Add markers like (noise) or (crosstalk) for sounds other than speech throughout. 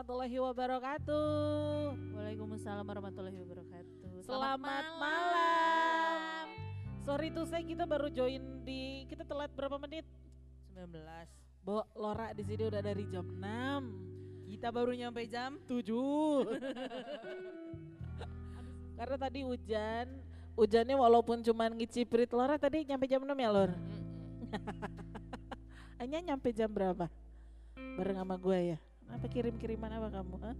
warahmatullahi wabarakatuh. Waalaikumsalam warahmatullahi wabarakatuh. Selamat, malam. Sorry tuh saya kita baru join di kita telat berapa menit? 19. Bo, Lora di sini udah dari jam 6. Kita baru nyampe jam 7. (laughs) Karena tadi hujan, hujannya walaupun cuman ngiciprit Lora tadi nyampe jam 6 ya Lor? (laughs) Hanya nyampe jam berapa? Bareng sama gue ya. Apa kirim-kiriman apa kamu? Hah?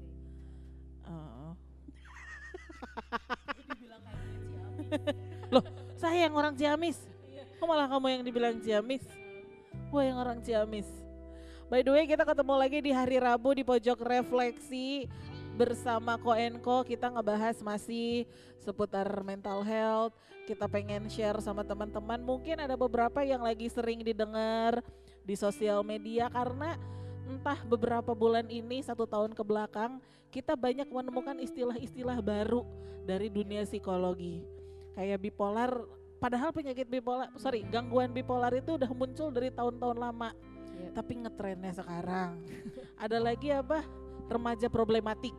Oh. Loh, saya yang orang Ciamis. Kok malah kamu yang dibilang Ciamis? Gue yang orang Ciamis. By the way, kita ketemu lagi di hari Rabu di pojok refleksi bersama Koenko. Kita ngebahas masih seputar mental health. Kita pengen share sama teman-teman. Mungkin ada beberapa yang lagi sering didengar di sosial media karena entah beberapa bulan ini satu tahun ke belakang kita banyak menemukan istilah-istilah baru dari dunia psikologi. Kayak bipolar padahal penyakit bipolar sorry gangguan bipolar itu udah muncul dari tahun-tahun lama. Iya. tapi ngetrennya sekarang. (laughs) Ada lagi apa? Remaja problematik.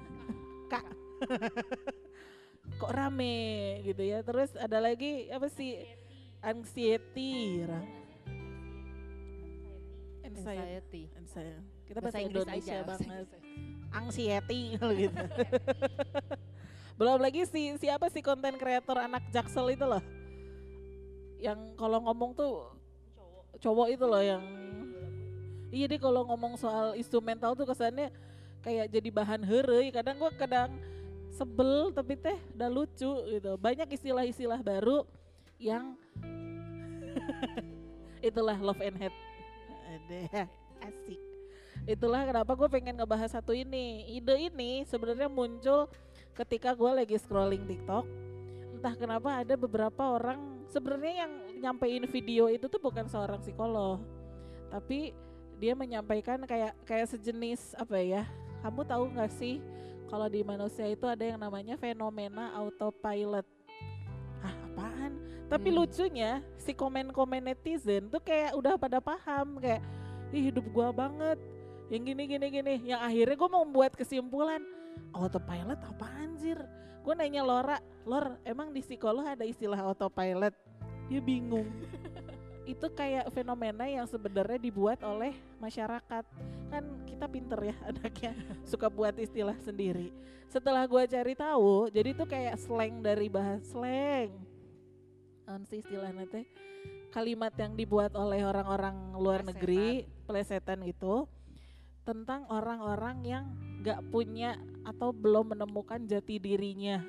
(laughs) Kak. (laughs) Kok rame gitu ya? Terus ada lagi apa sih? Anxiety. Anxiety anxiety. Anxiety. Kita Bahasa Indonesia aja, bahasa banget. (laughs) Anxiety gitu. Belum lagi si siapa sih konten kreator anak Jaksel itu loh. Yang kalau ngomong tuh cowok itu loh yang Iya deh kalau ngomong soal isu mental tuh kesannya kayak jadi bahan herei. Kadang gua kadang sebel tapi teh udah lucu gitu. Banyak istilah-istilah baru yang (laughs) itulah love and hate. Ada (laughs) asik. Itulah kenapa gue pengen ngebahas satu ini. Ide ini sebenarnya muncul ketika gue lagi scrolling TikTok. Entah kenapa ada beberapa orang sebenarnya yang nyampein video itu tuh bukan seorang psikolog, tapi dia menyampaikan kayak kayak sejenis apa ya? Kamu tahu nggak sih kalau di manusia itu ada yang namanya fenomena autopilot? Ah apaan? Tapi Hmm. lucunya si komen-komen netizen tuh kayak udah pada paham kayak ih hidup gua banget. Yang gini gini gini. Yang akhirnya gue mau membuat kesimpulan autopilot apa anjir? Gue nanya Lora Lor emang di psikolog ada istilah autopilot? Dia bingung. (laughs) Itu kayak fenomena yang sebenarnya dibuat oleh masyarakat. Kan kita pinter ya anaknya (laughs) suka buat istilah sendiri. Setelah gue cari tahu jadi itu kayak slang dari bahasa slang. Naon sih istilahnya teh? Kalimat yang dibuat oleh orang-orang luar negeri plesetan gitu tentang orang-orang yang gak punya atau belum menemukan jati dirinya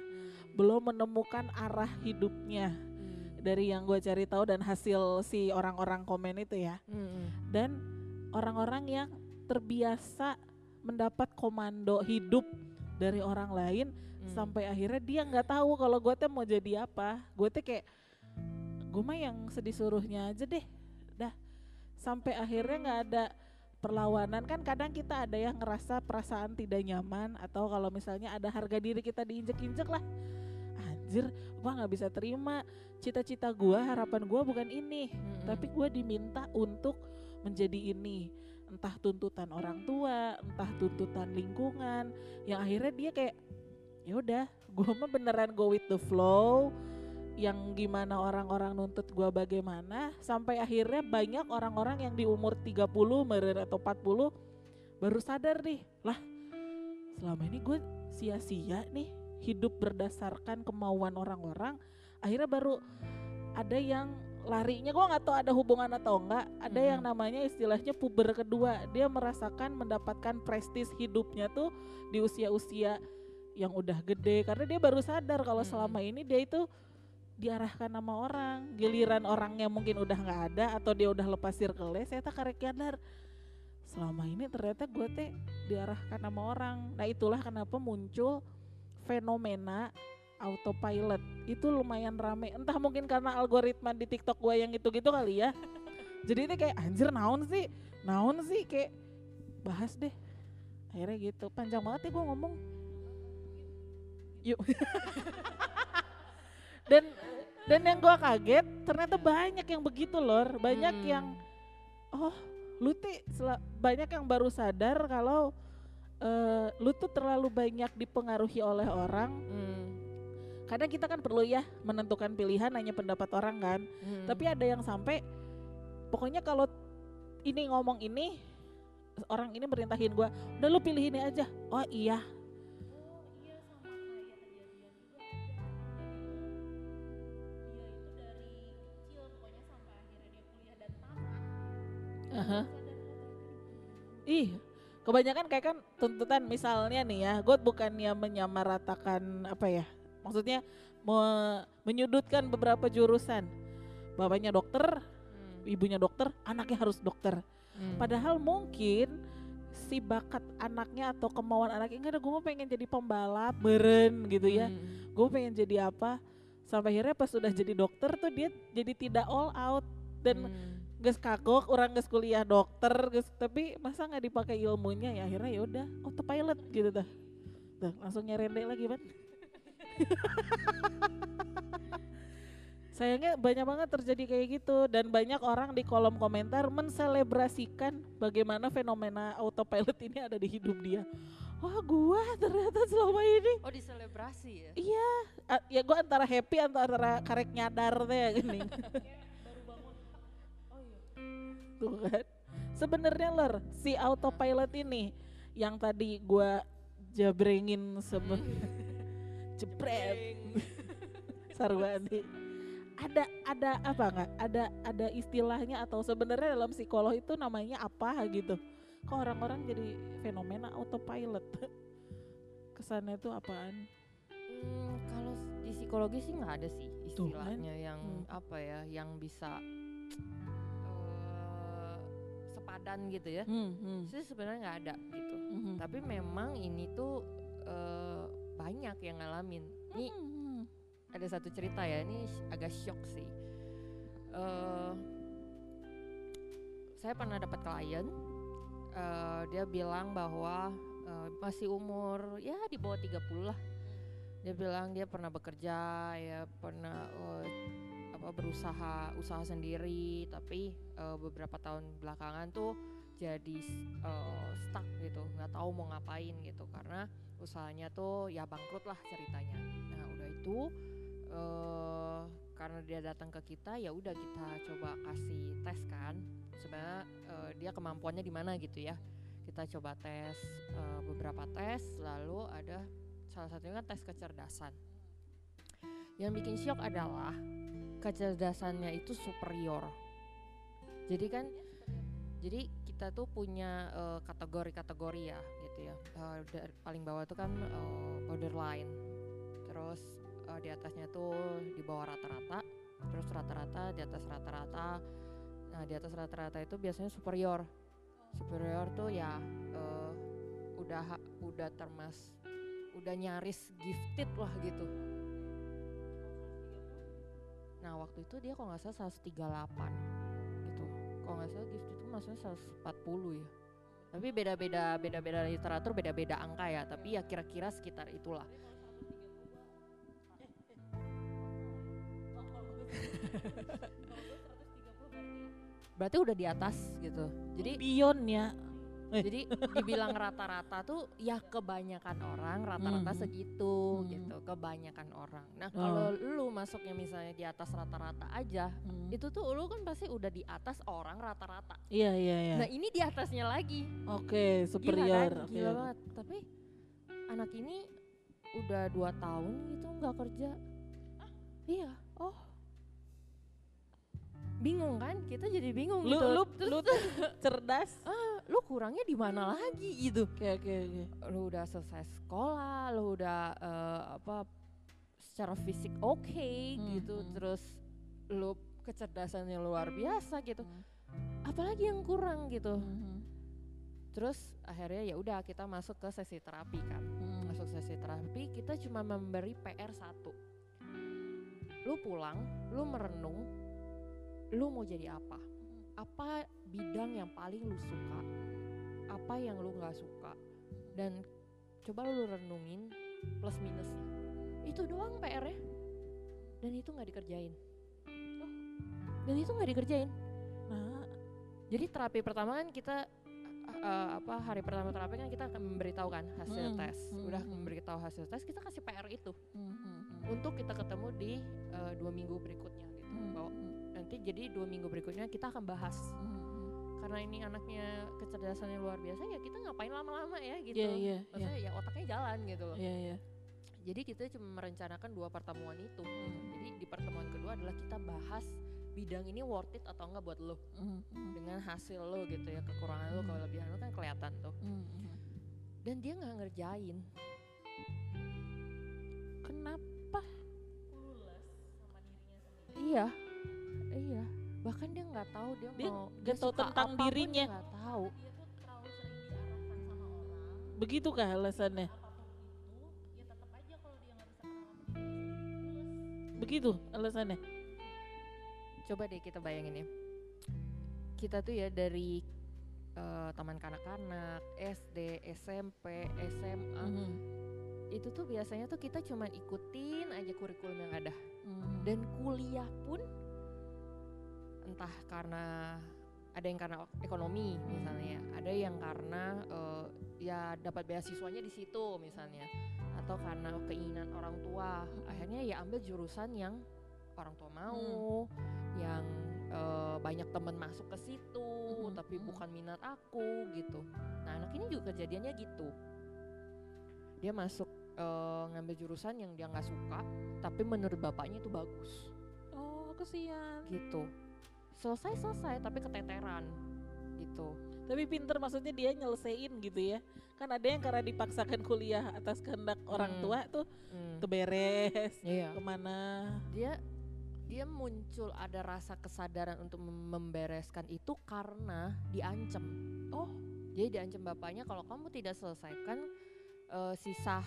belum menemukan arah hidupnya Hmm. dari yang gue cari tahu dan hasil si orang-orang komen itu ya Hmm. dan orang-orang yang terbiasa mendapat komando hidup dari orang lain Hmm. sampai akhirnya dia nggak tahu kalau gue teh mau jadi apa gue teh kayak gue mah yang sedih suruhnya aja deh sampai akhirnya nggak ada perlawanan. Kan kadang kita ada yang ngerasa perasaan tidak nyaman atau kalau misalnya ada harga diri kita diinjek-injek lah. Anjir gue nggak bisa terima. Cita-cita gue harapan gue bukan ini. Hmm. tapi gue diminta untuk menjadi ini. Entah tuntutan orang tua entah tuntutan lingkungan. Yang akhirnya dia kayak ya udah gue mah beneran go with the flow yang gimana orang-orang nuntut gue bagaimana sampai akhirnya banyak orang-orang yang di umur 30 meren atau 40 baru sadar nih lah selama ini gue sia-sia nih hidup berdasarkan kemauan orang-orang akhirnya baru ada yang larinya gue nggak tahu ada hubungan atau enggak ada yang Mhm. namanya istilahnya puber kedua dia merasakan mendapatkan prestis hidupnya tuh di usia-usia yang udah gede karena dia baru sadar kalau Mhm. selama ini dia itu diarahkan sama orang. Giliran orangnya mungkin udah nggak ada atau dia udah lepas circle saya tak karek nyadar. Selama ini ternyata gue teh diarahkan sama orang. Nah itulah kenapa muncul fenomena autopilot. Itu lumayan rame. Entah mungkin karena algoritma di TikTok gue yang gitu-gitu kali ya. Jadi ini kayak anjir naon sih? Naon sih? Kayak bahas deh. Akhirnya gitu. Panjang banget ya gue ngomong. Yuk (laughs) dan dan yang gue kaget ternyata banyak yang begitu lor banyak Hmm. yang oh lu sela- banyak yang baru sadar kalau eh, lu tuh terlalu banyak dipengaruhi oleh orang. Hmm. Kadang kita kan perlu ya menentukan pilihan hanya pendapat orang kan. Hmm. Tapi ada yang sampai pokoknya kalau ini ngomong ini orang ini merintahin gua, udah lu pilih ini aja. Oh iya. Aha. Ih, kebanyakan kayak kan tuntutan misalnya nih ya, gue bukannya menyamaratakan apa ya, maksudnya me- menyudutkan beberapa jurusan. Bapaknya dokter, Hmm. ibunya dokter, anaknya harus dokter. Hmm. Padahal mungkin si bakat anaknya atau kemauan anaknya enggak ada gue pengen jadi pembalap beren gitu ya. Hmm. Gue pengen jadi apa? Sampai akhirnya pas sudah jadi dokter tuh dia jadi tidak all out dan Hmm. Ges kagok orang ges kuliah dokter ges tapi masa nggak dipakai ilmunya ya? Akhirnya ya udah autopilot gitu dah. Tuh, langsung nyerendek lagi ban (laughs) sayangnya banyak banget terjadi kayak gitu dan banyak orang di kolom komentar menselebrasikan bagaimana fenomena autopilot ini ada di hidup dia. Wah gua ternyata selama ini Oh diselebrasi ya? iya a- ya gua antara happy antara karek nyadar teh gini (laughs) Tuh kan. Sebenarnya lor, si autopilot ini yang tadi gua jabrengin sebe (laughs) jebret. (laughs) Sarwani. Ada ada apa nggak? Ada ada istilahnya atau sebenarnya dalam psikolog itu namanya apa gitu? Kok orang-orang jadi fenomena autopilot? (laughs) Kesannya itu apaan? Hmm, kalau di psikologi sih nggak ada sih Tuh kan. istilahnya yang Hmm. apa ya, yang bisa sepadan gitu ya. Hmm, hmm, sebenarnya nggak ada gitu. hmm. Tapi memang ini tuh eh, banyak yang ngalamin. Ini Hmm, ada satu cerita ya, ini agak shock sih. Eh, saya pernah dapat klien, eh, dia bilang bahwa eh, masih umur ya di bawah 30 lah. Dia bilang dia pernah bekerja, ya pernah eh, apa berusaha usaha sendiri, tapi eh, beberapa tahun belakangan tuh jadi eh, stuck gitu, nggak tahu mau ngapain gitu karena usahanya tuh ya bangkrut lah ceritanya. Nah udah itu eh karena dia datang ke kita ya udah kita coba kasih tes kan sebenarnya eh, dia kemampuannya di mana gitu ya kita coba tes eh, beberapa tes lalu ada salah satunya kan tes kecerdasan yang bikin shock adalah kecerdasannya itu superior. Jadi kan jadi kita tuh punya eh, kategori-kategori ya gitu ya. Dari paling bawah tuh kan eh, borderline. Terus eh, di atasnya tuh di bawah rata-rata. Terus rata-rata di atas rata-rata. Nah di atas rata-rata itu biasanya superior. Superior tuh ya eh, udah udah termas udah nyaris gifted lah gitu nah waktu itu dia kalau nggak salah 138 gitu. Kalau nggak salah gifted itu maksudnya 140 ya. Tapi beda-beda beda-beda literatur beda-beda angka ya. Tapi ya kira-kira sekitar itulah. (laughs) Berarti udah di atas gitu. Jadi Pion ya. Eh. jadi dibilang rata-rata tuh ya kebanyakan orang rata-rata Mhm. segitu Mhm. gitu kebanyakan orang nah Oh. kalau lu masuknya misalnya di atas rata-rata aja Hmm. itu tuh lu kan pasti udah di atas orang rata-rata Iya iya iya. nah ini di atasnya lagi Oke, Gila superior. kan? Oke. Gila banget. Tapi anak ini udah dua tahun gitu nggak kerja. Iya. Oh. Bingung kan? Kita jadi bingung Lu gitu. lu Terus, lu (laughs) cerdas. ah, lu kurangnya di mana lagi gitu? Oke oke oke. Lu udah selesai sekolah, lu udah eh, apa secara fisik oke gitu, Hmm. terus lu kecerdasannya luar biasa gitu. Hmm. Apalagi yang kurang gitu. Mhm. Terus akhirnya ya udah kita masuk ke sesi terapi kan. Hmm. masuk sesi terapi kita cuma memberi PR satu lu pulang lu merenung lu mau jadi apa? Apa bidang yang paling lu suka? Apa yang lu nggak suka? Dan coba lu renungin plus minusnya itu doang PR nya dan itu nggak dikerjain. Dan itu nggak dikerjain. Nah, jadi terapi pertama kan kita eh, apa hari pertama terapi kan kita akan memberitahukan hasil Mm, tes. mm, Udah mm. memberitahu hasil tes, kita kasih PR itu. Hmm, hmm, hmm. untuk kita ketemu di eh, dua minggu berikutnya gitu. Hmm, Bahwa hmm, nanti jadi dua minggu berikutnya kita akan bahas hmm, hmm. karena ini anaknya kecerdasannya luar biasa ya kita ngapain lama-lama ya gitu. Iya, iya, iya. Maksudnya ya otaknya jalan gitu loh. Iya, iya. Jadi kita cuma merencanakan dua pertemuan itu. Hmm. Jadi di pertemuan kedua adalah kita bahas bidang ini worth it atau enggak buat lo Hmm, hmm, dengan hasil lo gitu ya kekurangan lo Hmm. kelebihan lo kan kelihatan tuh. hmm, hmm. Dan dia nggak ngerjain. Kenapa? Iya, iya. Bahkan dia nggak tahu dia, Dia mau nggak tahu suka tentang apa dirinya. dia nggak tahu. Begitukah alasannya? Begitu alasannya. Coba deh kita bayangin ya. Kita tuh ya dari eh, taman kanak-kanak, SD, SMP, SMA, Mhm. itu tuh biasanya tuh kita cuma ikutin aja kurikulum yang ada. Mhm. Dan kuliah pun entah karena ada yang karena ekonomi misalnya, ada yang karena eh, ya dapat beasiswanya di situ misalnya, atau karena keinginan orang tua, akhirnya ya ambil jurusan yang orang tua mau, yang eh, banyak temen masuk ke situ, Mhm, tapi mhm. bukan minat aku gitu. Nah anak ini juga kejadiannya gitu, dia masuk eh, ngambil jurusan yang dia nggak suka, tapi menurut bapaknya itu bagus Oh, kesian. gitu selesai selesai tapi keteteran gitu Tapi pinter maksudnya dia nyelesain gitu ya. Kan ada yang karena dipaksakan kuliah atas kehendak orang Hmm. tua tuh Hmm, keberes iya ke mana. dia dia muncul ada rasa kesadaran untuk mem- membereskan itu karena diancam Oh. jadi diancam bapaknya kalau kamu tidak selesaikan eh, sisa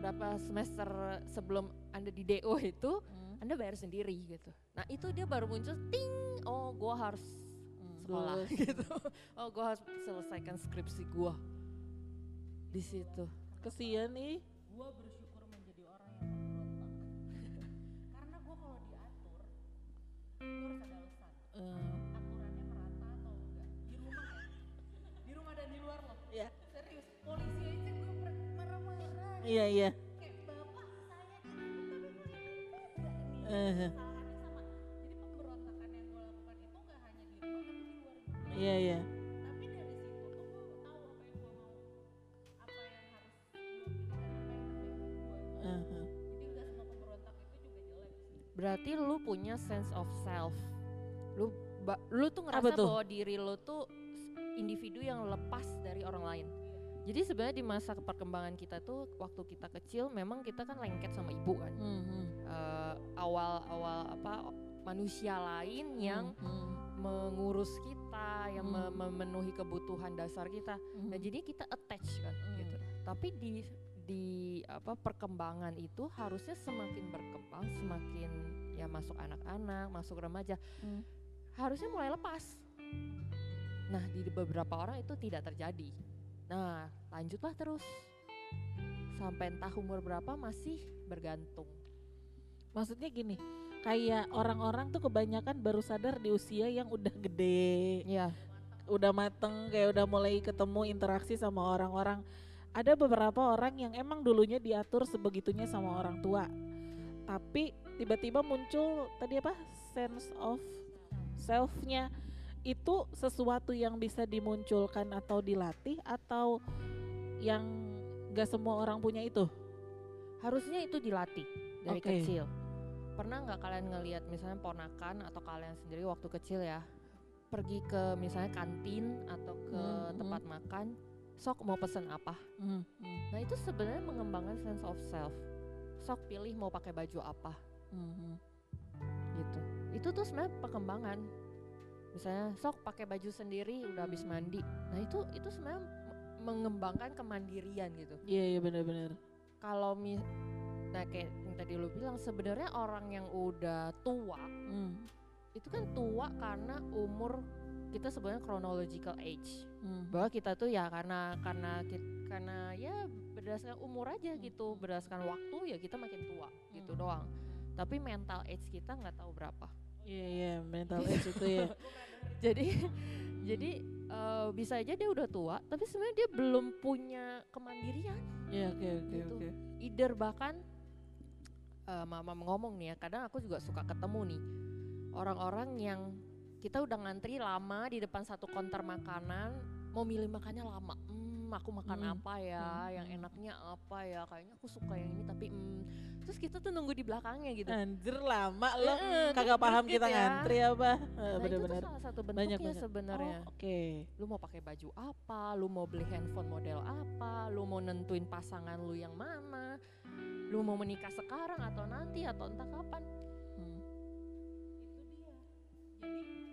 berapa semester sebelum anda di DO itu Hmm. Anda bayar sendiri gitu nah itu dia baru muncul ting oh gua harus Hmm, sekolah (laughs) gitu oh gua harus selesaikan skripsi gua di situ Kesian nih. Gue bersyukur menjadi orang yang pemberontak. (laughs) Karena gue kalau diatur, gue harus ada alasan. Eh, Aturannya merata atau enggak. Di rumah ya. Di rumah dan di luar loh. Iya. Serius. Polisi aja gue marah-marah. iya iya. Jadi pemberontakan yang gue lakukan itu gak hanya di rumah tapi di luar juga. iya iya. Tapi dari situ tuh gue tahu apa yang gue mau. Apa yang harus gue pilih dan apa yang terbaik buat gue. Jadi nggak semua pemberontak itu juga jelek sih. berarti lu punya sense of self lu ba- lu tuh ngerasa bahwa diri lu tuh individu yang lepas dari orang lain jadi sebenarnya di masa perkembangan kita tuh waktu kita kecil memang kita kan lengket sama ibu kan Hmm, hmm. Eh, awal-awal apa manusia lain yang Hmm, mengurus kita yang Hmm. memenuhi kebutuhan dasar kita hmm. Nah jadi kita attach kan Hmm. gitu. Tapi di di apa perkembangan itu harusnya semakin berkembang, semakin ya masuk anak-anak, masuk remaja, Hmm. harusnya mulai lepas. Nah di beberapa orang itu tidak terjadi. Nah lanjutlah terus sampai entah umur berapa masih bergantung. Maksudnya gini, kayak orang-orang tuh kebanyakan baru sadar di usia yang udah gede, Iya. udah mateng, kayak udah mulai ketemu interaksi sama orang-orang. Ada beberapa orang yang emang dulunya diatur sebegitunya sama orang tua, tapi tiba-tiba muncul tadi apa sense of self-nya itu sesuatu yang bisa dimunculkan atau dilatih atau yang gak semua orang punya itu. Harusnya itu dilatih dari Oke. kecil. Pernah nggak kalian ngelihat misalnya ponakan atau kalian sendiri waktu kecil ya pergi ke misalnya kantin atau ke Hmm, tempat makan, sok mau pesen apa? Hmm, hmm, Nah itu sebenarnya mengembangkan sense of self. Sok pilih mau pakai baju apa hmm, hmm. gitu. Itu tuh sebenarnya perkembangan. Misalnya sok pakai baju sendiri udah habis mandi. Nah itu itu sebenarnya me- mengembangkan kemandirian gitu. Iya iya benar-benar. Kalau mi nah kayak yang tadi lu bilang sebenarnya orang yang udah tua Hmm, itu kan tua karena umur kita sebenarnya chronological age hmm. bahwa kita tuh ya karena karena karena ya berdasarkan umur aja gitu berdasarkan waktu ya kita makin tua gitu Hmm. doang tapi mental age kita nggak tahu berapa Iya iya mental age itu ya. (laughs) jadi (laughs) jadi eh, bisa aja dia udah tua tapi sebenarnya dia belum punya kemandirian Ya oke oke Gitu. oke. either bahkan eh, mama ngomong nih ya kadang aku juga suka ketemu nih orang-orang yang kita udah ngantri lama di depan satu konter makanan mau milih makannya lama aku makan Hmm. apa ya Hmm. yang enaknya apa ya kayaknya aku suka yang ini tapi hmm terus kita tuh nunggu di belakangnya gitu Anjir lama lo Heeh, kagak paham kita ya. ngantri apa. Nah itu tuh Bener-bener. salah satu bentuknya sebenarnya Oh, Oke. lu mau pakai baju apa, lu mau beli handphone model apa, lu mau nentuin pasangan lu yang mana, lu mau menikah sekarang atau nanti atau entah kapan. Hmm. itu dia jadi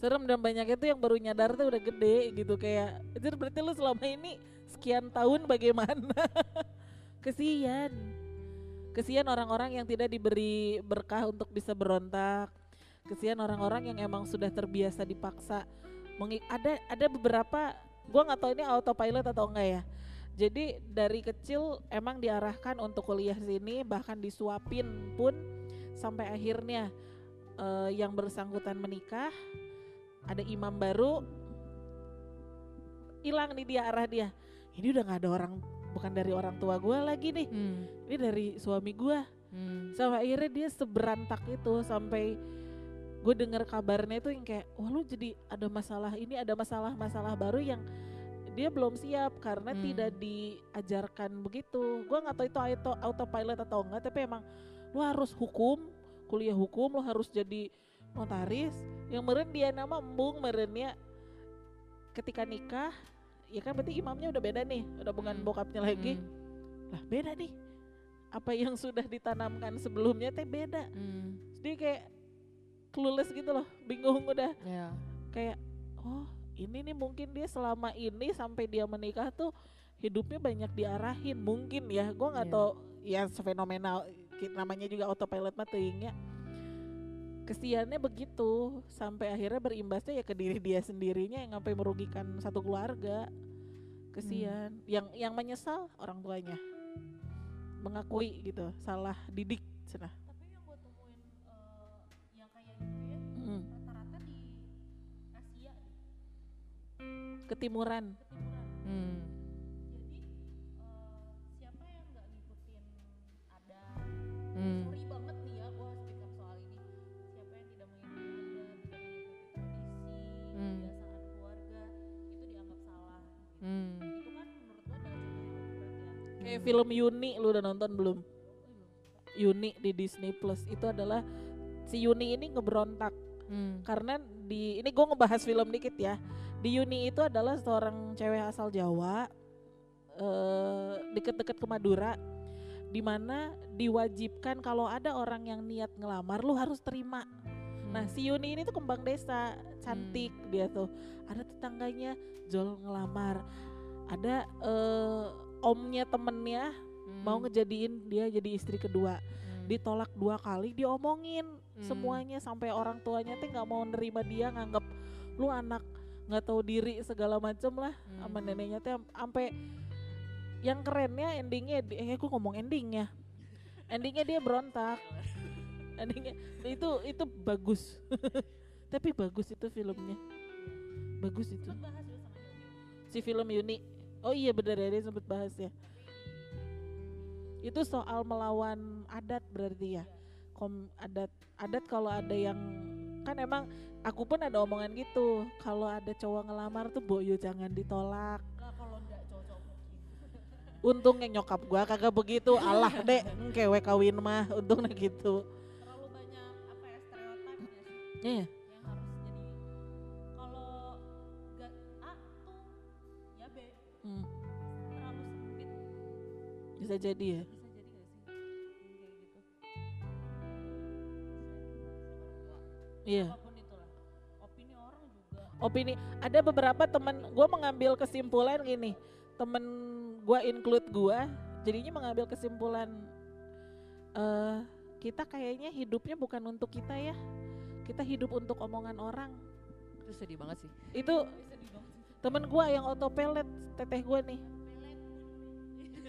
Serem dan banyaknya tuh yang baru nyadar tuh udah gede gitu kayak Anjir berarti lu selama ini sekian tahun bagaimana? (laughs) Kesian. Kesian orang-orang yang tidak diberi berkah untuk bisa berontak. Kesian orang-orang yang emang sudah terbiasa dipaksa. Mengi- ada ada beberapa gua nggak tahu ini autopilot atau enggak ya. Jadi dari kecil emang diarahkan untuk kuliah sini bahkan disuapin pun sampai akhirnya eh, yang bersangkutan menikah ada imam baru hilang nih dia arah dia ini udah nggak ada orang bukan dari orang tua gue lagi nih Hmm. ini dari suami gue Hmm. sampai akhirnya dia seberantak itu sampai gue dengar kabarnya itu yang kayak wah lu jadi ada masalah ini ada masalah-masalah baru yang dia belum siap karena Hmm. tidak diajarkan begitu gue nggak tahu itu auto autopilot atau enggak tapi emang lu harus hukum kuliah hukum lu harus jadi notaris yang meren dia nama embung merennya ketika nikah ya kan berarti imamnya udah beda nih udah bukan Hmm. bokapnya lagi Hmm. lah beda nih apa yang sudah ditanamkan sebelumnya teh beda Hmm. dia kayak clueless gitu loh bingung udah Ya. kayak oh ini nih mungkin dia selama ini sampai dia menikah tuh hidupnya banyak diarahin mungkin ya gua nggak Iya. tahu ya fenomenal namanya juga autopilot mah teuingnya kesiannya begitu sampai akhirnya berimbasnya ya ke diri dia sendirinya yang sampai merugikan satu keluarga. Kesian. Yang yang menyesal orang tuanya. Mengakui gitu salah didik cenah tapi yang gue temuin eh, yang kayak gitu ya Hmm, rata-rata di Asia deh, ketimuran. Ketimuran film Yuni lu udah nonton belum. Yuni di Disney Plus itu adalah si Yuni ini ngeberontak Hmm. karena di ini gue ngebahas film dikit ya di Yuni itu adalah seorang cewek asal Jawa eh deket-deket ke Madura di mana diwajibkan kalau ada orang yang niat ngelamar lu harus terima Nah Hmm. si Yuni ini tuh kembang desa, cantik dia tuh. Ada tetangganya Jol ngelamar, ada eh, omnya temennya Hmm. mau ngejadiin dia jadi istri kedua. Hmm. Ditolak dua kali, diomongin Hmm. semuanya sampai orang tuanya tuh nggak mau nerima dia, nganggap lu anak nggak tahu diri segala macem lah sama Hmm. neneknya tuh am- sampai yang kerennya endingnya, di- eh aku ngomong endingnya, endingnya dia berontak (laughs) endingnya itu itu bagus (laughs) tapi bagus itu filmnya bagus itu sama si film Yuni oh iya benar ya dia sempet bahas ya itu soal melawan adat berarti ya kom adat adat kalau ada yang kan emang aku pun ada omongan gitu kalau ada cowok ngelamar tuh boyo jangan ditolak kalau Untungnya nyokap gua kagak begitu. Alah dek, kewe kawin mah. Untungnya gitu. terlalu banyak apa ya stereotip ya bisa jadi ya. Iya. opini orang juga Opini. Ada beberapa teman gua mengambil kesimpulan gini. Temen gua include gua, jadinya mengambil kesimpulan eh kita kayaknya hidupnya bukan untuk kita ya. Kita hidup untuk omongan orang. Itu sedih banget sih. Itu sedih banget sih temen gua yang autopilot, teteh gua nih.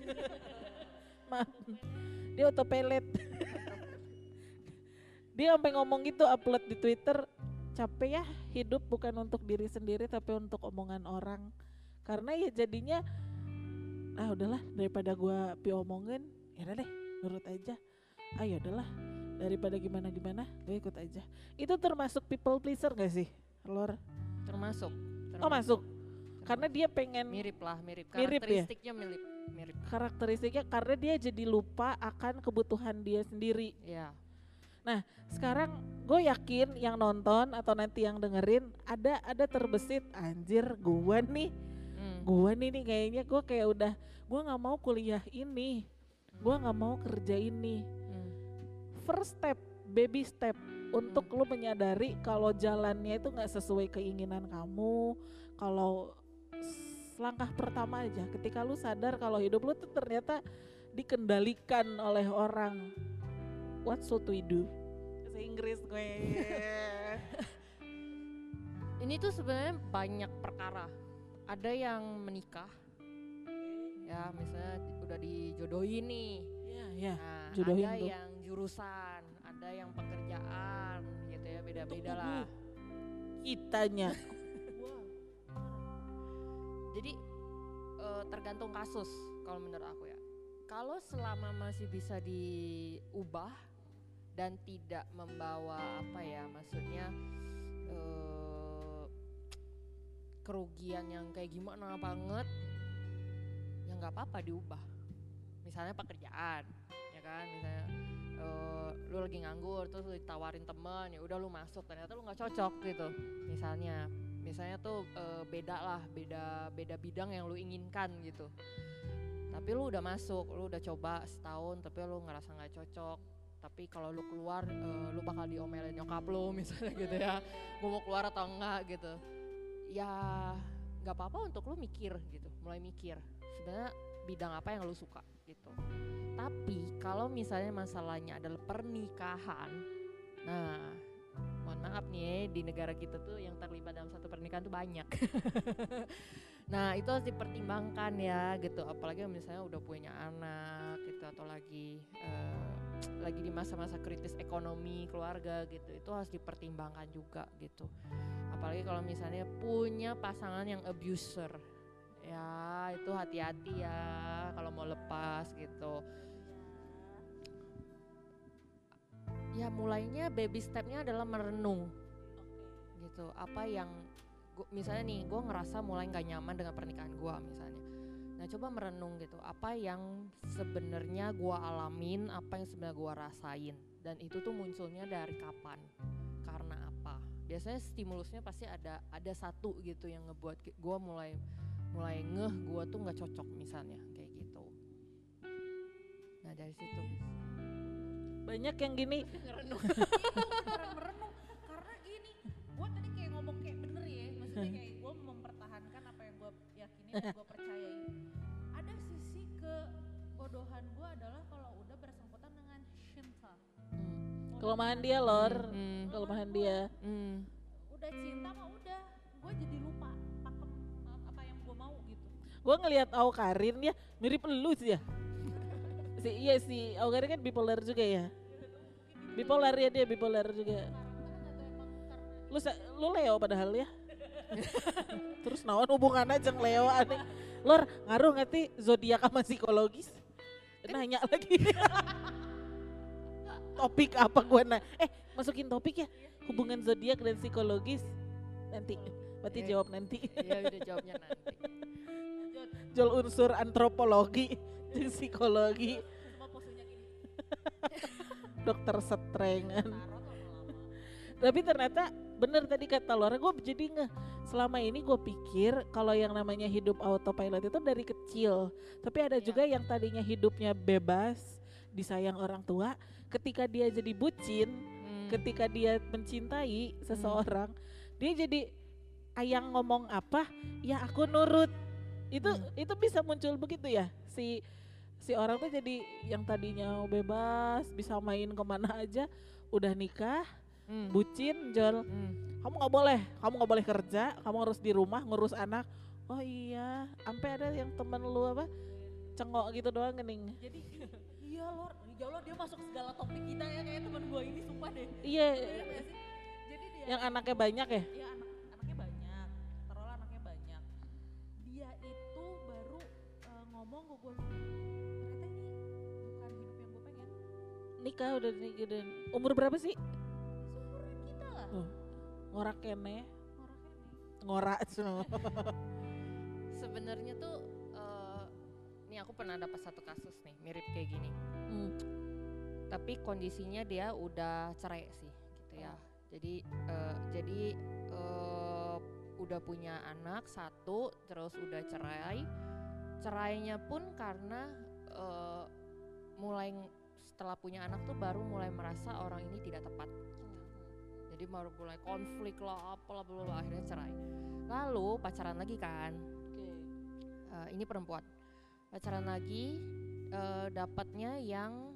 (laughs) Maaf. Dia autopilot. (laughs) dia sampai ngomong gitu upload di Twitter, capek ya hidup bukan untuk diri sendiri tapi untuk omongan orang. Karena ya jadinya ah udahlah daripada gua pi omongin, ya udah deh nurut aja. Ah ya udahlah daripada gimana gimana gue ikut aja. Itu termasuk people pleaser gak sih, Lor? Termasuk. Oh masuk. Karena dia pengen mirip lah, mirip. Mirip ya? Karakteristiknya mirip, mirip. karakteristiknya karena dia jadi lupa akan kebutuhan dia sendiri. Ya. Sekarang gue yakin yang nonton atau nanti yang dengerin ada ada terbesit anjir gua nih, Hmm. gua nih nih kayaknya gue kayak udah gua nggak mau kuliah ini, gua nggak mau kerja ini. Hmm. First step, baby step untuk lu menyadari kalau jalannya itu nggak sesuai keinginan kamu, kalau langkah pertama aja ketika lu sadar kalau hidup lu tuh ternyata dikendalikan oleh orang. What should we do? Bahasa Inggris gue. (laughs) Ini tuh sebenarnya banyak perkara. Ada yang menikah, ya misalnya di- udah dijodohin nih. ya, ya. Nah, jodohin ada tuh. yang jurusan, ada yang pekerjaan, gitu ya beda-beda lah. Kitanya. Jadi eh, tergantung kasus kalau menurut aku ya. Kalau selama masih bisa diubah dan tidak membawa apa ya, maksudnya eh, kerugian yang kayak gimana banget, ya nggak apa-apa diubah. Misalnya pekerjaan, ya kan, misalnya eh, lu lagi nganggur terus ditawarin temen ya udah lu masuk ternyata lu nggak cocok gitu misalnya misalnya tuh eh, beda lah beda beda bidang yang lu inginkan gitu. Tapi lu udah masuk lu udah coba setahun tapi lu ngerasa nggak cocok. Tapi kalau lu keluar eh, lu bakal diomelin nyokap lu (laughs) misalnya gitu ya. Gue mau keluar atau enggak gitu. Ya nggak apa-apa untuk lu mikir gitu mulai mikir. Sebenarnya bidang apa yang lu suka gitu. Tapi kalau misalnya masalahnya adalah pernikahan nah mohon maaf nih ya, di negara kita tuh yang terlibat dalam satu pernikahan tuh banyak. (laughs) nah itu harus dipertimbangkan ya gitu, apalagi misalnya udah punya anak gitu atau lagi eh, lagi di masa-masa kritis ekonomi keluarga gitu, itu harus dipertimbangkan juga gitu. Apalagi kalau misalnya punya pasangan yang abuser, ya itu hati-hati ya kalau mau lepas gitu. Ya mulainya baby stepnya adalah merenung. Gitu. Apa yang gua, misalnya nih gue ngerasa mulai nggak nyaman dengan pernikahan gue misalnya. Nah coba merenung gitu. Apa yang sebenarnya gue alamin apa yang sebenarnya gue rasain? Dan itu tuh munculnya dari kapan? Karena apa? Biasanya stimulusnya pasti ada ada satu gitu yang ngebuat gue mulai mulai ngeh gue tuh nggak cocok misalnya kayak gitu. Nah dari situ Banyak yang gini, ngerenung (laughs) merenung. Karena gini gue tadi kayak ngomong kayak bener ya maksudnya kayak gue mempertahankan apa yang gue yakini dan gue percayain ada sisi kebodohan gue adalah kalau udah bersangkutan dengan cinta. Hmm, kelemahan dia lor, hmm, kelemahan dia. hmm. udah cinta mah udah gue jadi lupa pakem apa yang gue mau gitu. Gue ngelihat Aukarin ya mirip lu sih ya. Si, iya si Aukarin kan bipolar juga ya. Bipolar ya dia bipolar juga. Lu lu Leo padahal ya. (laughs) Terus naon hubungannya jeung Leo aneh. Lor ngaruh nggak sih zodiak sama psikologis? Nanya lagi. (laughs) topik apa gue nah eh masukin topik ya hubungan zodiak dan psikologis nanti berarti Oke. jawab nanti Iya udah jawabnya nanti. Jual unsur antropologi psikologi gini. (laughs) dokter setrengan tapi ternyata bener tadi kata Laura gue jadi nggak selama ini gue pikir kalau yang namanya hidup autopilot itu dari kecil tapi ada Iya. juga yang tadinya hidupnya bebas disayang orang tua ketika dia jadi bucin Hmm. ketika dia mencintai seseorang dia jadi ayang ngomong apa ya aku nurut itu Hmm. itu bisa muncul begitu ya si si orang tuh jadi yang tadinya bebas bisa main ke mana aja udah nikah Hmm. bucin jol Hmm. kamu nggak boleh kamu nggak boleh kerja kamu harus di rumah ngurus anak oh iya sampai ada yang temen lu apa cengok gitu doang gening Jadi (laughs) iya lor, ya Allah dia masuk segala topik kita ya kayak teman gua ini sumpah deh. iya? Jadi dia yang anaknya banyak ya Iya anak nikah udah nikah dan umur berapa sih Seumuran kita lah, ngorak kene orangnya nih. ngorak semua (laughs) Sebenarnya tuh eh, nih aku pernah dapat satu kasus nih mirip kayak gini. Hmm. Tapi kondisinya dia udah cerai sih gitu ya. Jadi eh, jadi eh, udah punya anak satu terus udah cerai. Cerainya pun karena eh, mulai setelah punya anak tuh baru mulai merasa orang ini tidak tepat. gitu. Jadi baru mulai konflik lah apalah bla akhirnya cerai. Lalu pacaran lagi kan. Eh, ini perempuan pacaran lagi eh, dapatnya yang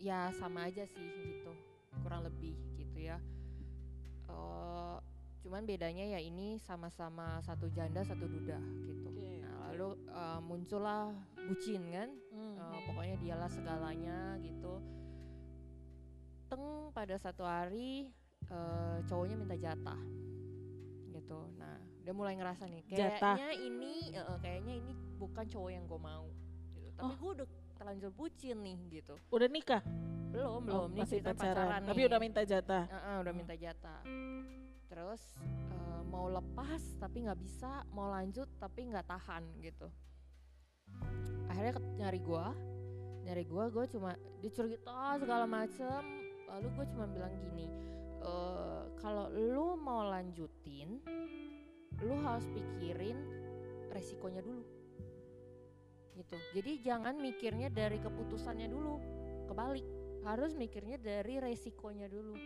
ya sama aja sih gitu kurang lebih gitu ya Eh, cuman bedanya ya ini sama-sama satu janda satu duda gitu Oke. Lalu eh, muncullah bucin kan? Hmm. Eh, pokoknya dialah segalanya gitu. Teng pada satu hari eh, cowoknya minta jatah gitu. Nah dia mulai ngerasa nih Jatah. kayaknya ini eh, kayaknya ini bukan cowok yang gue mau gitu. Tapi Oh. gue udah terlanjur bucin nih gitu. Udah nikah? Belum belum. Oh, masih kita pacaran, tapi udah minta jatah? Heeh, udah minta jatah terus eh, mau lepas tapi nggak bisa mau lanjut tapi nggak tahan gitu. Akhirnya nyari gua nyari gua gua cuma dicerita segala macem. Lalu gue cuma bilang gini "Eh, kalau lu mau lanjutin lu harus pikirin resikonya dulu. Gitu. Jadi jangan mikirnya dari keputusannya dulu kebalik. Harus mikirnya dari resikonya dulu.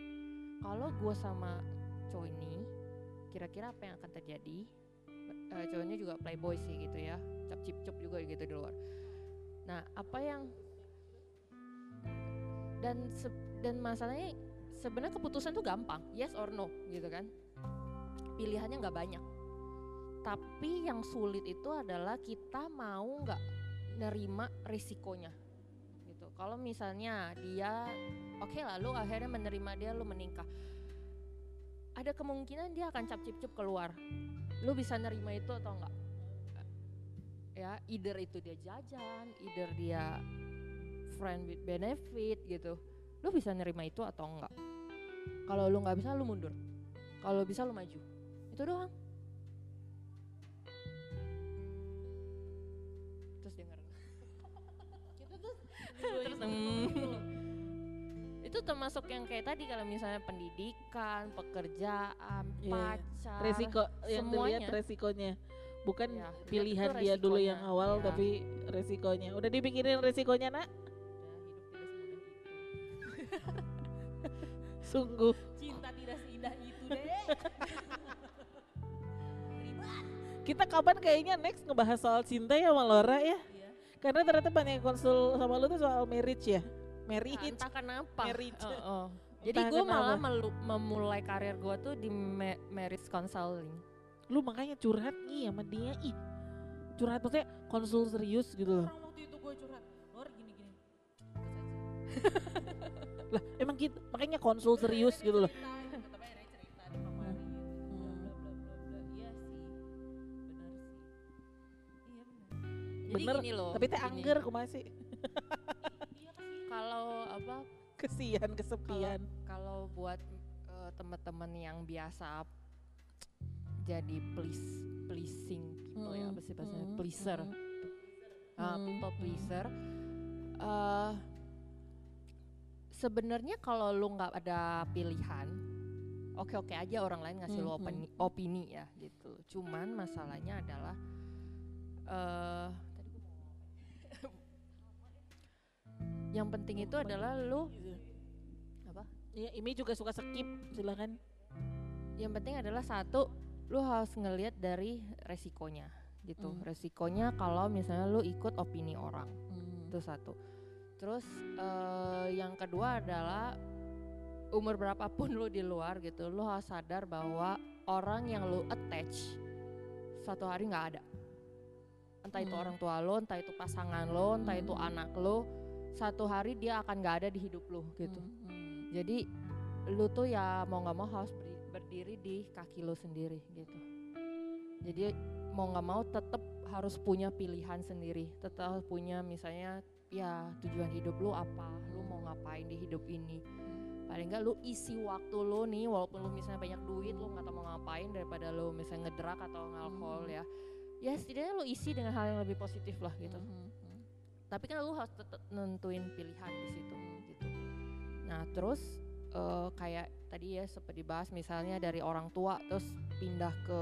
Kalau gue sama cowok ini kira-kira apa yang akan terjadi? Eh, cowoknya juga playboy sih gitu ya cap cip juga gitu di luar. Nah apa yang dan se- dan masalahnya sebenarnya keputusan tuh gampang yes or no gitu kan? Pilihannya nggak banyak. Tapi yang sulit itu adalah kita mau nggak nerima risikonya gitu. Kalau misalnya dia oke lah lu akhirnya menerima dia lu menikah ada kemungkinan dia akan cap cip cup keluar. Lu bisa nerima itu atau enggak? Ya either itu dia jajan either dia friend with benefit gitu. Lu bisa nerima itu atau enggak? Kalau lu nggak bisa lu mundur. Kalau bisa lu maju. Itu doang. Terus denger. Kita tuh terus hmm. Itu termasuk yang kayak tadi kalau misalnya pendidikan pekerjaan Iya. pacar resiko yang dilihat semuanya. resikonya bukan Ya, pilihan dia dulu yang resikonya. awal Ya. tapi resikonya udah dipikirin resikonya nak Udah, hidup tidak semudah itu (laughs) sungguh cinta tidak seindah itu deh. (laughs) Kita kapan kayaknya next ngebahas soal cinta ya sama Laura ya Iya. karena ternyata banyak konsul sama lu tuh soal marriage ya marriage entah kenapa Marriage. Oh, oh. (laughs) jadi gue malah melu- memulai karir gue tuh di ma- marriage counseling lu makanya curhat nih sama dia ih curhat maksudnya konsul serius gitu loh Orang waktu itu gue curhat, Lor gini-gini. (laughs) lah emang gitu makanya konsul serius gitu loh Cerita, Kata Mbak Ere cerita di Pamari gitu. Hmm. Bla bla bla bla bla. Iya sih. Benar sih. Iya benar. jadi Bener, gini loh tapi teh angger kumaha sih kasih. (laughs) kalau apa kesian kesepian kalau buat eh, teman-teman yang biasa jadi please pleasing people ya Mm, apa sih bahasanya mm, pleaser mm. uh, Hmm, people hmm. pleaser. eh Sebenarnya kalau lu nggak ada pilihan, oke-oke aja orang lain ngasih lu Hmm, opini, opini ya gitu. Cuman masalahnya adalah eh tadi gua mau- yang penting itu adalah lu apa? Iya, Imi juga suka skip, silakan. Yang penting adalah satu, lu harus ngelihat dari resikonya gitu. Hmm. Resikonya kalau misalnya lu ikut opini orang. Hmm. itu satu terus eh, yang kedua adalah umur berapapun lu di luar gitu lu harus sadar bahwa orang yang lu attach suatu hari nggak ada entah itu Hmm. orang tua lo entah itu pasangan lo entah itu Hmm. anak lo satu hari dia akan nggak ada di hidup lu gitu Hmm, hmm. jadi lu tuh ya mau nggak mau harus berdiri di kaki lu sendiri gitu. Jadi mau nggak mau tetap harus punya pilihan sendiri, tetap harus punya misalnya ya tujuan hidup lu apa, lu mau ngapain di hidup ini. Paling nggak lu isi waktu lu nih, walaupun lu misalnya banyak duit, lu nggak tahu mau ngapain daripada lu misalnya ngedrak atau ngalkohol ya. Ya setidaknya lu isi dengan hal yang lebih positif lah gitu Hmm, hmm. Tapi kan lu harus tetap nentuin pilihan di situ gitu. Nah terus eh, kayak tadi ya seperti dibahas misalnya dari orang tua terus pindah ke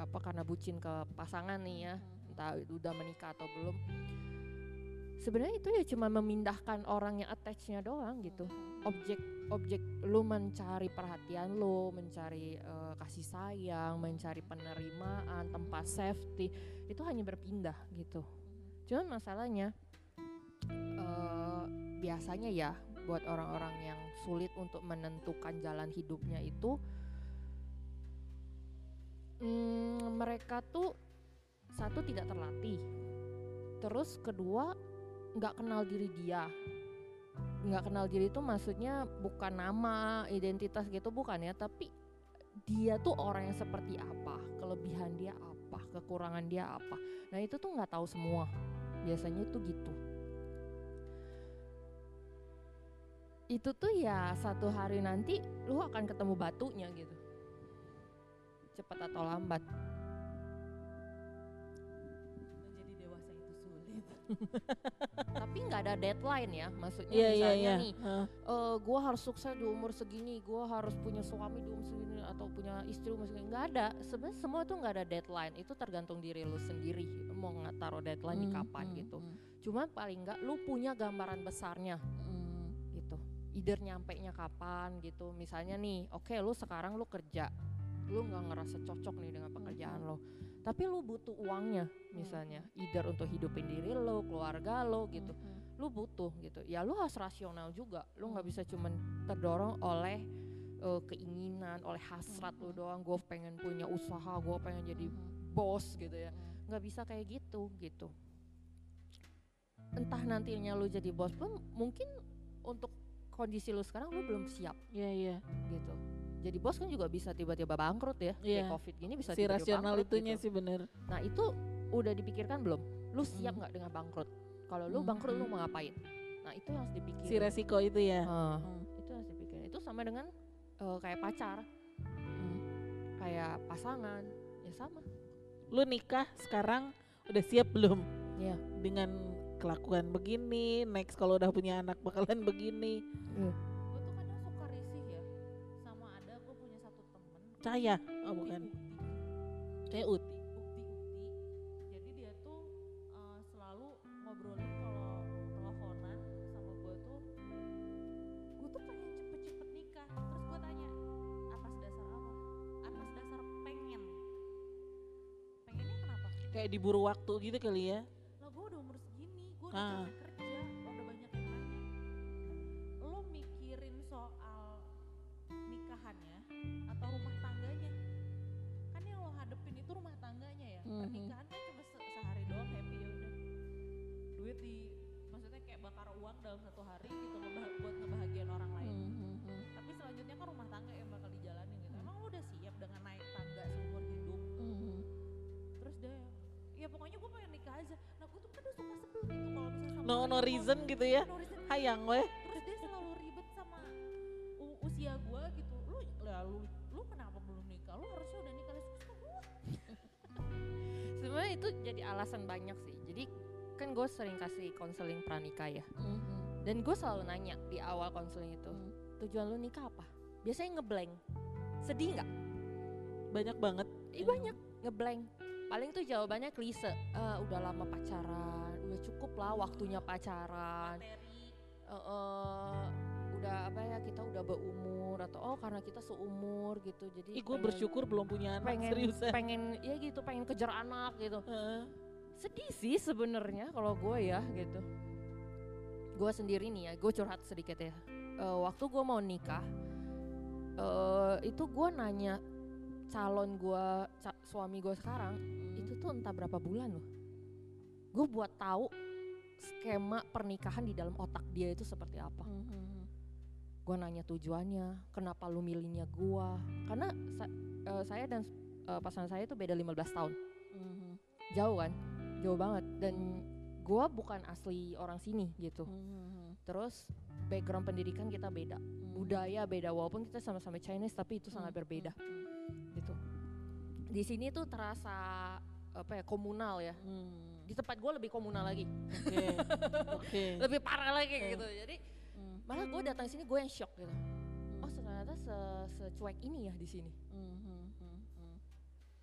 apa karena bucin ke pasangan nih ya entah itu udah menikah atau belum. Sebenarnya itu ya cuma memindahkan orang yang attachnya doang gitu. Objek objek lu mencari perhatian lu mencari eh, kasih sayang mencari penerimaan tempat safety itu hanya berpindah gitu cuman masalahnya eh, biasanya ya buat orang-orang yang sulit untuk menentukan jalan hidupnya itu mm, mereka tuh satu tidak terlatih terus kedua nggak kenal diri dia. Nggak kenal diri itu maksudnya bukan nama identitas gitu bukan ya tapi dia tuh orang yang seperti apa kelebihan dia apa kekurangan dia apa. Nah itu tuh nggak tahu semua biasanya itu gitu. Itu tuh ya satu hari nanti lu akan ketemu batunya gitu. Cepat atau lambat (laughs) tapi nggak ada deadline ya maksudnya Iya, iya, misalnya iya. nih Hah. eh gue harus sukses di umur segini, gue harus punya suami di umur segini atau punya istri umur segini. Nggak ada, sebenarnya semua tuh nggak ada deadline. Itu tergantung diri lu sendiri mau nggak taruh deadline di Hmm, kapan hmm, gitu. hmm, Cuman paling nggak lu punya gambaran besarnya hmm. gitu. Either nyampe nya kapan gitu. Misalnya nih, oke lu sekarang lu kerja, lu nggak ngerasa cocok nih dengan pekerjaan lo. Tapi lu butuh uangnya misalnya, either untuk hidupin diri lo, keluarga lo gitu. Hmm, lu butuh gitu. Ya lu harus rasional juga. Lu nggak bisa cuman terdorong oleh eh, keinginan oleh hasrat lu doang. Gue pengen punya usaha gue pengen jadi hmm, bos gitu ya. Nggak bisa kayak gitu gitu. Entah nantinya lu jadi bos pun mungkin untuk kondisi lu sekarang lu belum siap. Iya, iya. gitu jadi bos kan juga bisa tiba-tiba bangkrut ya Iya. kayak covid gini bisa Si tiba-tiba rasional bangkrut itunya gitu. sih bener. nah itu udah dipikirkan belum lu siap Hmm. nggak dengan bangkrut kalau lu Hmm. bangkrut lu mau ngapain nah itu yang harus dipikirin Si resiko itu ya. Ah, Hmm, itu harus dipikirin itu sama dengan eh, kayak pacar hmm. kayak pasangan ya sama Lu nikah sekarang udah siap belum? Iya. Dengan kelakuan begini, next kalau udah punya anak bakalan begini. gue Atas dasar pengen. Pengennya kenapa? Kayak diburu waktu gitu kali ya. Gitu ya. Hayang weh. Terus dia selalu ribet sama usia gue gitu. Lu lalu lu kenapa belum nikah? Lu harusnya udah nikah lah suka gue. sebenarnya itu jadi alasan banyak sih jadi kan gue sering kasih konseling pranikah ya. Mhm. Dan gue selalu nanya di awal konseling itu, Hmm. tujuan lu nikah apa? Biasanya ngeblank. Sedih nggak? Banyak banget. Ih banyak ngeblank. Paling tuh jawabannya klise. "Eh, udah lama pacaran, udah cukup lah waktunya pacaran. Materi. Eh, eh, udah apa ya kita udah berumur atau oh karena kita seumur gitu. Jadi Ih gue bersyukur belum punya anak pengen seriusan. pengen ya gitu pengen kejar anak gitu. Heeh. sedih sih sebenarnya kalau gue ya gitu gue sendiri nih ya gue curhat sedikit ya Eh, waktu gue mau nikah eh itu gue nanya calon gue suami gue sekarang itu tuh entah berapa bulan loh gue buat tahu skema pernikahan di dalam otak dia itu seperti apa. Mhm. gue nanya tujuannya kenapa lu milihnya gue karena sa- eh, saya dan eh, pasangan saya itu beda 15 tahun. Mhm. jauh kan? Jauh banget. Dan gua bukan asli orang sini gitu. Mhm. terus background pendidikan kita beda. Budaya beda. Walaupun kita sama-sama Chinese tapi itu sangat berbeda. gitu. Di sini tuh terasa apa ya komunal ya. Mhm. Di tempat gua lebih komunal lagi Oke. Oke. (laughs) lebih parah lagi Eh. gitu jadi Mhm. malah gue datang sini gue yang shock gitu oh ternyata se secuek ini ya di sini Mhm. Mhm.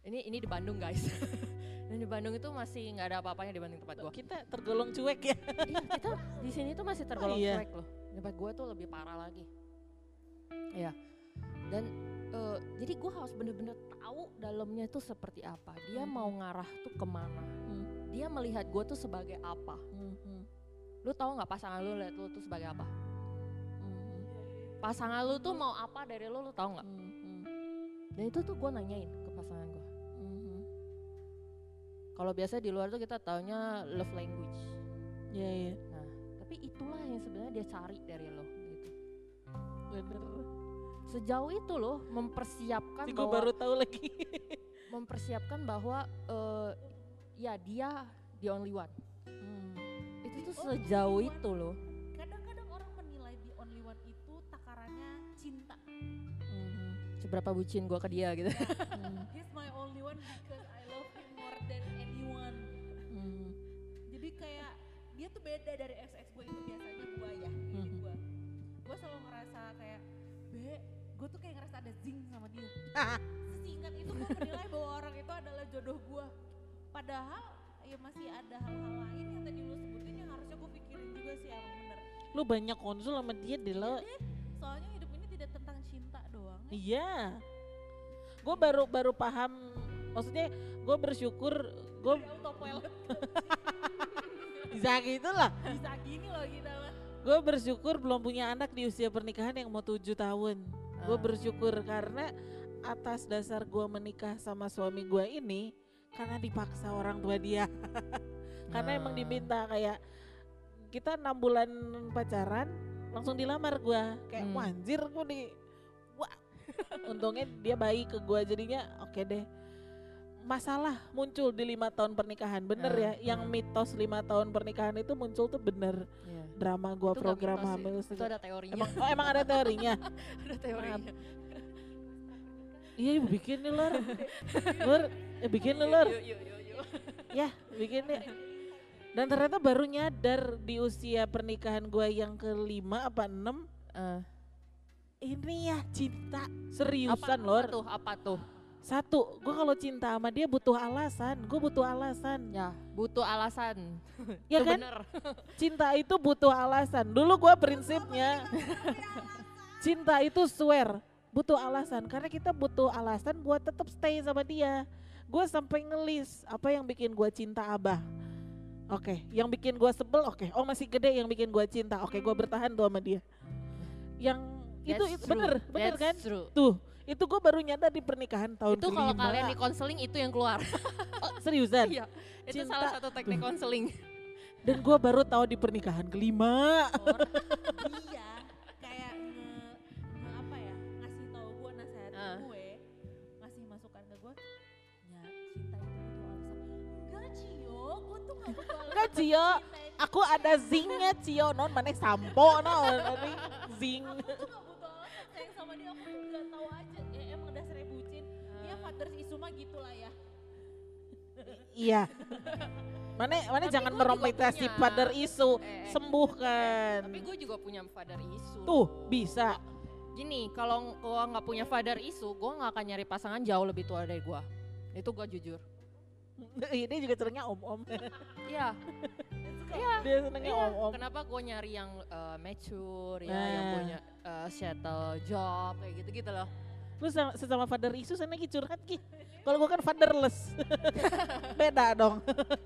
ini ini di Bandung guys (laughs) dan di Bandung itu masih nggak ada apa-apanya dibanding tempat gua Kita tergolong cuek ya. (laughs) iya kita di sini tuh masih tergolong iya? cuek loh tempat gue tuh lebih parah lagi ya dan eh, jadi gue harus bener-bener tahu dalamnya tuh seperti apa dia mau ngarah tuh ke mana Hmm. Dia melihat gue tuh sebagai apa Mhm. lu tahu nggak pasangan lu lihat lu tuh sebagai apa Mhm. pasangan lu tuh mau apa dari lu lu tahu nggak Mhm. dan itu tuh gue nanyain ke pasangan gue Mhm. kalau biasa di luar tuh kita taunya love language Iya iya. nah tapi itulah yang sebenarnya dia cari dari lo gitu Bener. sejauh itu loh mempersiapkan Sih gue baru tahu lagi. (laughs) mempersiapkan bahwa eh, ya dia the only one Hmm. itu tuh Oh, sejauh itu loh Kadang-kadang orang menilai the only one itu takarannya cinta. Mhm. seberapa bucin gua ke dia gitu Mhm. (laughs) He's my only one because I love him more than anyone. Mhm. Jadi kayak dia tuh beda dari ex-ex gue itu biasanya gue ya, Mhm. gue. Gue selalu ngerasa kayak, be, gue tuh kayak ngerasa ada zing sama dia. (laughs) Sesingkat itu gue menilai bahwa orang itu adalah jodoh gue. Padahal ya masih ada hal-hal lain yang tadi lu sebutin yang harusnya gue pikirin juga sih emang bener. Lu banyak konsul sama dia deh lo. Soalnya hidup ini tidak tentang cinta doang. ya. Iya. Gue baru baru paham. Maksudnya gue bersyukur gue autopilot (laughs) bisa gitu lah. bisa gini loh kita mah. Gue bersyukur belum punya anak di usia pernikahan yang mau tujuh tahun. Gue Ah. bersyukur karena atas dasar gue menikah sama suami gue ini karena dipaksa orang tua dia. (laughs) karena emang Ah. diminta kayak kita enam bulan pacaran langsung dilamar gue kayak Hmm. wah anjir gue di wah. Untungnya dia baik ke gue jadinya oke deh. Masalah muncul di lima tahun pernikahan bener Ah, ya? Yang ah. mitos lima tahun pernikahan itu muncul tuh bener. Iya. drama gua Itu program mitos hamil itu ada teorinya. Emang oh emang ada teorinya? (laughs) Ada teorinya iya ibu bikin nih lor. Lor eh, bikin nih lor. Yuk, yuk, yuk, yuk. ya bikin nih. Dan ternyata baru nyadar di usia pernikahan gua yang kelima apa enam Eh, ini ya cinta. Apa, seriusan apa lor. tuh apa tuh? Satu gua kalau cinta sama dia butuh alasan. Gue butuh alasan. Ya butuh alasan. Ya Itu kan? bener. Cinta itu butuh alasan. Dulu gua prinsipnya cinta itu swear butuh alasan karena kita butuh alasan buat tetap stay sama dia. Gue sampai ngelis apa yang bikin gua cinta abah. Oke yang bikin gua sebel oke. Oh masih gede yang bikin gua cinta oke gua bertahan tuh sama dia. Yang itu, That's itu true, bener bener that's kan? true. tuh itu gue baru nyata di pernikahan tahun itu kalau kalian di konseling itu yang keluar. (laughs) Oh, seriusan? Iya itu Cinta. salah satu teknik konseling. Dan gue baru tahu di pernikahan kelima. Orang Cio. aku ada zingnya Cio non mana sampo non zing sayang sama dia aku tahu aja ya emang dasarnya bucin ya Ah. fathers isu mah gitulah ya iya Mana mana Tapi jangan meromantisasi punya. father isu, Eh, sembuhkan. Tapi gue juga punya father isu. Tuh, bisa. Gini, kalau gue nggak punya father isu, gue nggak akan nyari pasangan jauh lebih tua dari gue. Itu gue jujur. (laughs) Ini juga senengnya om-om. Iya. Iya. Dia senengnya Iya, om-om. kenapa gue nyari yang eh, mature ya, yang Nah. punya eh, settle job kayak gitu-gitu loh. Lu sama, sesama father isu sana lagi curhat ki. Kalau gua kan fatherless. (laughs) Beda dong.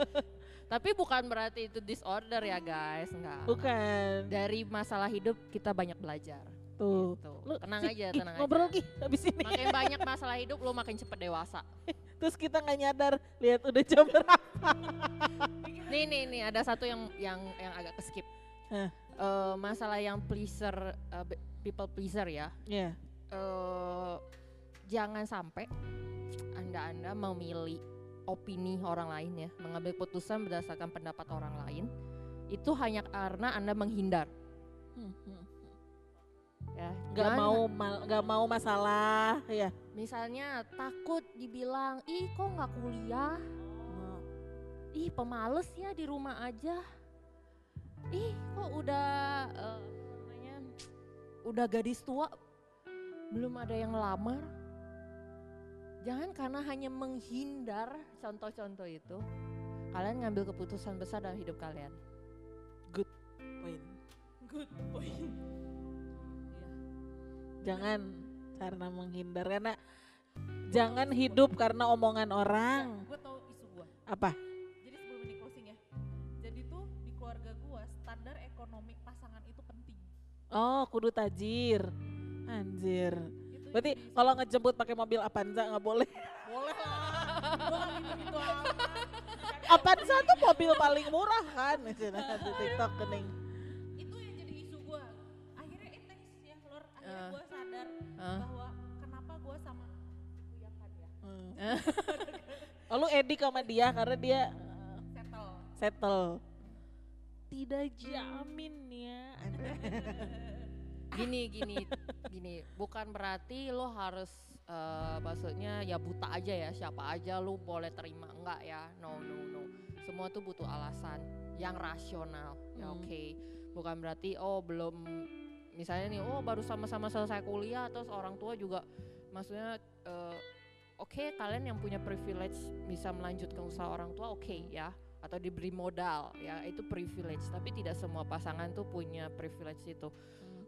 (laughs) Tapi bukan berarti itu disorder ya guys, enggak. Bukan. Dari masalah hidup kita banyak belajar. Tuh. Gitu. Lu tenang aja, tenang ngobrol aja. ki habis ini. Makin (laughs) banyak masalah hidup lu makin cepet dewasa. (laughs) Terus kita nggak nyadar, lihat udah jam berapa. (laughs) Nih nih nih ada satu yang yang yang agak keskip. Eh, masalah yang pleaser be- people pleaser ya. Iya. eh jangan sampai anda-anda memilih opini orang lain ya, mengambil putusan berdasarkan pendapat orang lain itu hanya karena anda menghindar Hmm, hmm. Ya. Gak Jangan- mau nggak mau masalah ya. misalnya takut dibilang, ih kok nggak kuliah, ih pemales ya di rumah aja, ih kok udah apa namanya, udah gadis tua, belum ada yang ngelamar. Jangan karena hanya menghindar contoh-contoh itu, kalian ngambil keputusan besar dalam hidup kalian. Poin. Good point. Jangan karena menghindar karena jangan hidup karena omongan orang. Gue tau isu gue. Apa? Jadi sebelum ini closing ya. Jadi tuh di keluarga gue standar ekonomi pasangan itu penting. Oh, kudu tajir. Anjir. Itu Berarti kalau ngejemput pakai mobil Avanza nggak boleh. boleh lah. Avanza tuh mobil paling murah kan di TikTok kening. Sadar Ah. bahwa kenapa gue sama Kuyakan ya. Oh, (laughs) lu edik sama dia karena dia uh, Settle. settle. Tidak jamin ya. gini gini gini bukan berarti lo harus eh, maksudnya ya buta aja ya siapa aja lo boleh terima enggak ya no no no semua tuh butuh alasan yang rasional ya Hmm. oke bukan berarti oh belum misalnya nih oh baru sama-sama selesai kuliah terus orang tua juga maksudnya eh, oke kalian yang punya privilege bisa melanjutkan usaha orang tua oke ya. Atau diberi modal ya itu privilege. Tapi tidak semua pasangan tuh punya privilege itu.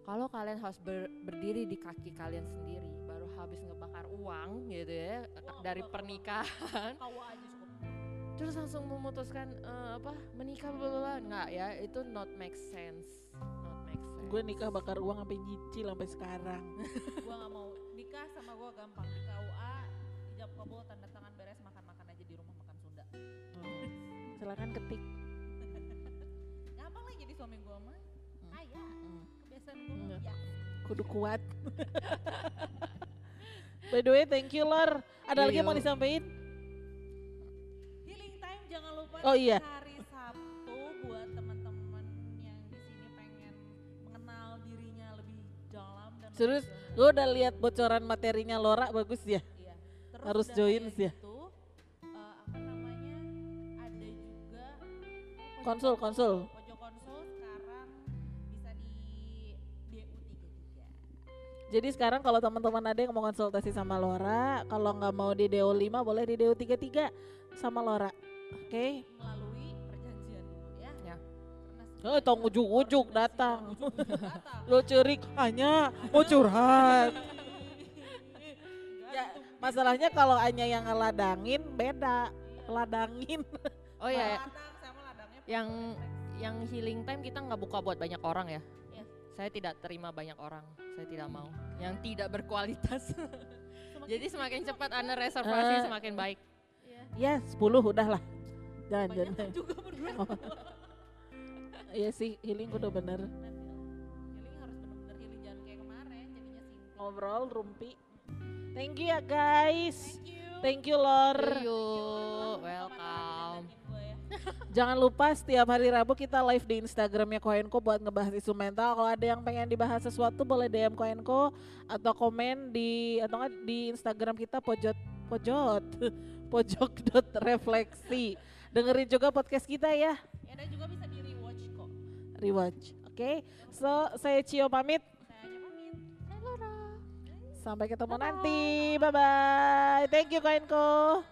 Kalau kalian harus ber- berdiri di kaki kalian sendiri baru habis ngebakar uang gitu ya Wah, dari bakar. pernikahan. Cukup. terus langsung memutuskan eh, apa menikah bla nggak ya itu not make sense Gue nikah bakar uang sampai nyicil sampai sekarang. (laughs) gue gak mau nikah sama gue gampang di KUA ijab kabul tanda tangan beres makan makan aja di rumah makan Sunda Hmm. Silakan ketik. (laughs) gampang lah jadi suami gue mah kaya Hmm. kebiasaan gue Iya. ya Kudu kuat. (laughs) By the way, thank you Lor. Ada lagi yang mau Yuk. disampaikan? healing time jangan lupa Oh, iya. hari dalam. Gue udah lihat bocoran materinya Lora bagus ya. Iya. Terus Harus join sih ya. Gitu, eh, apa namanya? Ada juga oh, Konsul, konsul. Pojok konsul sekarang bisa di DU33. Jadi sekarang kalau teman-teman ada yang mau konsultasi sama Lora, kalau nggak mau di DO 5 boleh di DO 33 sama Lora. Oke. Melalui Oh, tong ujuk-ujuk datang. Lo cerik hanya mau curhat. Ya, masalahnya kalau hanya yang ngeladangin beda. Ladangin. oh ya ladang sama ladangnya yang yang healing time kita nggak buka buat banyak orang ya Iya. saya tidak terima banyak orang saya tidak mau yang tidak berkualitas Semakin jadi semakin cepat anda reservasi Eh. semakin baik Iya. Ya 10 udah lah. Jangan, Banyak jangan. juga berdua. (laughs) Iya sih, healing udah bener. Healing harus bener-bener healing jangan kayak kemarin jadinya simple. Ngobrol, rumpi. Thank you ya guys. Thank you. Thank you Lor. See you, welcome. ya. (laughs) Jangan lupa setiap hari Rabu kita live di Instagramnya Koenko buat ngebahas isu mental. Kalau ada yang pengen dibahas sesuatu boleh DM Koenko atau komen di atau nggak di Instagram kita pojot pojot (laughs) pojok dot refleksi. dengerin juga podcast kita ya. Rewatch. Oke. So, saya Cio pamit. Saya pamit. Saya Laura. Sampai ketemu Bye-bye. nanti. Bye bye. Thank you Koenko.